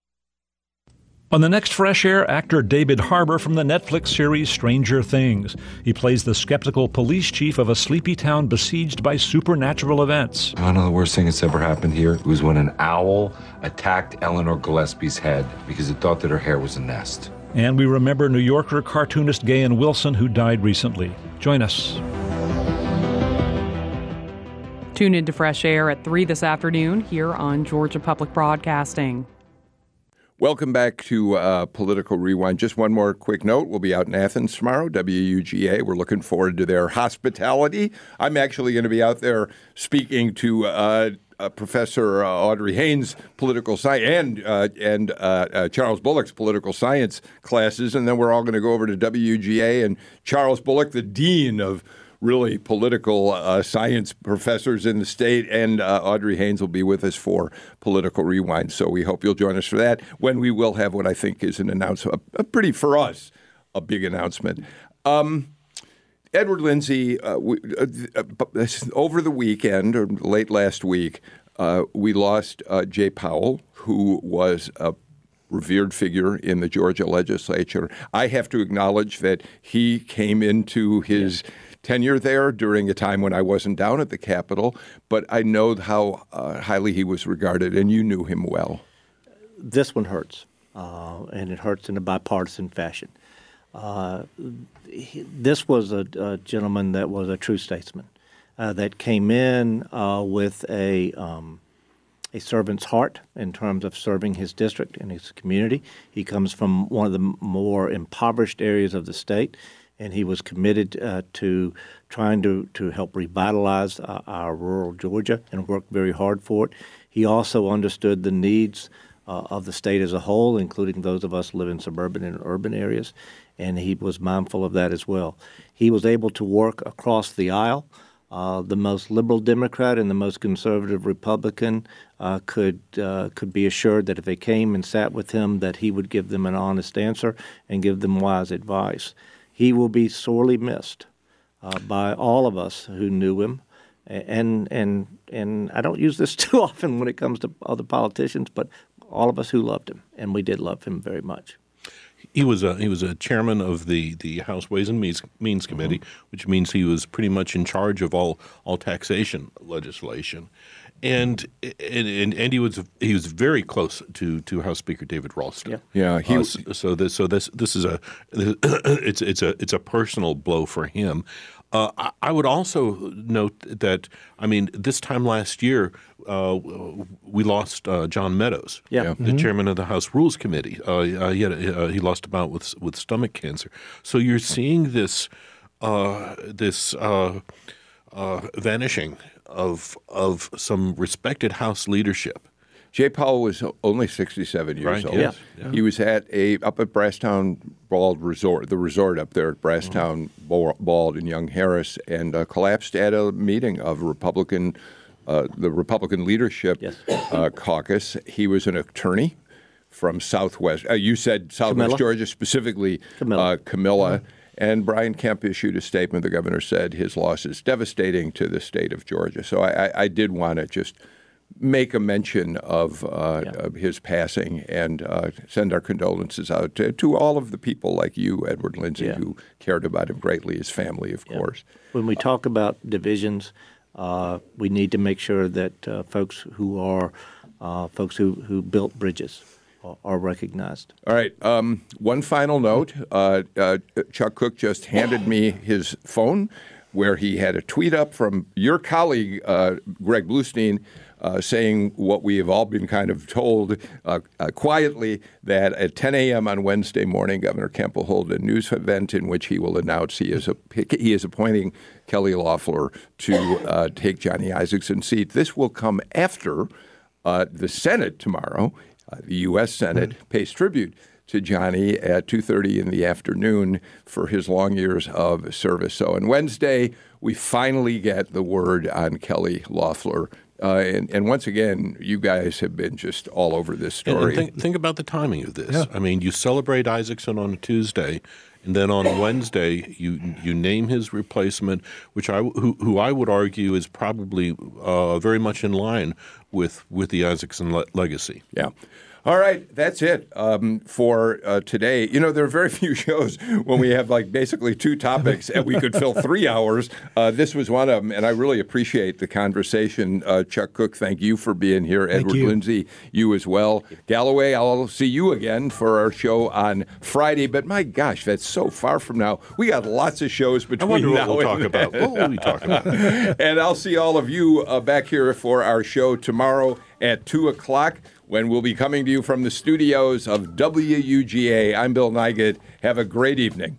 On the next Fresh Air, actor David Harbour from the Netflix series Stranger Things. He plays the skeptical police chief of a sleepy town besieged by supernatural events. I know the worst thing that's ever happened here was when an owl attacked Eleanor Gillespie's head because it thought that her hair was a nest. And we remember New Yorker cartoonist Gahan Wilson, who died recently. Join us. Tune into Fresh Air at 3 this afternoon here on Georgia Public Broadcasting. Welcome back to uh, Political Rewind. Just one more quick note. We'll be out in Athens tomorrow, WUGA. We're looking forward to their hospitality. I'm actually going to be out there speaking to uh, uh, Professor uh, Audrey Haynes' political science and, uh, and uh, Charles Bullock's political science classes. And then we're all going to go over to WUGA and Charles Bullock, the dean of really political uh, science professors in the state, and uh, Audrey Haynes will be with us for Political Rewind. So we hope you'll join us for that when we will have what I think is an announcement, a, a pretty for us, a big announcement. Um, Edward Lindsey, uh, we, uh, uh, over the weekend or late last week, uh, we lost Jay Powell, who was a revered figure in the Georgia legislature. I have to acknowledge that he came into his tenure there during a time when I wasn't down at the Capitol, but I know how uh, highly he was regarded, and you knew him well. this one hurts. uh, and it hurts in a bipartisan fashion. Uh, he, this was a, a, gentleman that was a true statesman uh, that came in uh, with a um, a servant's heart in terms of serving his district and his community. He comes from one of the more impoverished areas of the state, and he was committed uh, to trying to, to help revitalize uh, our rural Georgia and worked very hard for it. He also understood the needs uh, of the state as a whole, including those of us live in suburban and urban areas, and he was mindful of that as well. He was able to work across the aisle. Uh, the most liberal Democrat and the most conservative Republican uh, could uh, could be assured that if they came and sat with him, that he would give them an honest answer and give them wise advice. He will be sorely missed uh, by all of us who knew him, and and and I don't use this <laughs> too often when it comes to other politicians, but all of us who loved him, and we did love him very much. He was a he was a chairman of the, the House Ways and Means, Means Committee, mm-hmm. which means he was pretty much in charge of all all taxation legislation, and and, and he was he was very close to, to House Speaker David Ralston. Yeah, yeah. He, uh, so this so this this is a <coughs> it's it's a it's a personal blow for him. Uh, I would also note that, I mean, this time last year, uh, we lost uh, John Meadows, yeah. the mm-hmm. chairman of the House Rules Committee. Uh, uh, he, had a, he lost a bout with with stomach cancer. So you're seeing this this vanishing of of some respected House leadership. Jay Powell was only 67 years right, old. Yeah. yeah. He was at a up at Brasstown Bald Resort, the resort up there at Brasstown mm-hmm. Bald in Young Harris, and uh, collapsed at a meeting of Republican, uh, the Republican leadership yes. uh, caucus. He was an attorney from Southwest. Uh, you said Southwest Camilla. Georgia, specifically Camilla. Camilla. Mm-hmm. And Brian Kemp issued a statement. The governor said his loss is devastating to the state of Georgia. So I, I, I did want to just make a mention of, uh, yeah. of his passing and uh, send our condolences out to, to, all of the people like you, Edward Lindsey, yeah. who cared about him greatly, his family, of yeah. course. When we talk about divisions, uh, we need to make sure that uh, folks who are uh, folks who, who built bridges are recognized. All right. Um, one final note uh, Chuck Cook just handed me his phone where he had a tweet up from your colleague, Greg Bluestein uh, saying what we have all been kind of told uh, uh, quietly that at 10 a.m. on Wednesday morning, Governor Kemp will hold a news event in which he will announce he is a, he is appointing Kelly Loeffler to uh, take Johnny Isakson's seat. This will come after uh, the Senate tomorrow, uh, the U.S. Senate, mm-hmm. pays tribute to Johnny at 2:30 in the afternoon for his long years of service. So on Wednesday, we finally get the word on Kelly Loeffler uh, and, and, once again, you guys have been just all over this story. And, think, think, about the timing of this. Yeah. I mean, you celebrate Isakson on a Tuesday, and then on Wednesday you you name his replacement, which I who, who I would argue is probably uh, very much in line with with the Isakson le- legacy. Yeah. All right, that's it um, for uh, today. You know, there are very <laughs> few shows when we have like basically two topics and we could fill three <laughs> hours. Uh, this was one of them, and I really appreciate the conversation. Uh, Chuck Cook, thank you for being here. Thank Edward you. Lindsey, you as well. Galloway, I'll see you again for our show on Friday. But my gosh, that's so far from now. We got lots of shows between I wonder now what we'll and talk about. What will we talk about? <laughs> and I'll see all of you uh, back here for our show tomorrow at two o'clock when we'll be coming to you from the studios of WUGA. I'm Bill Nigut. Have a great evening.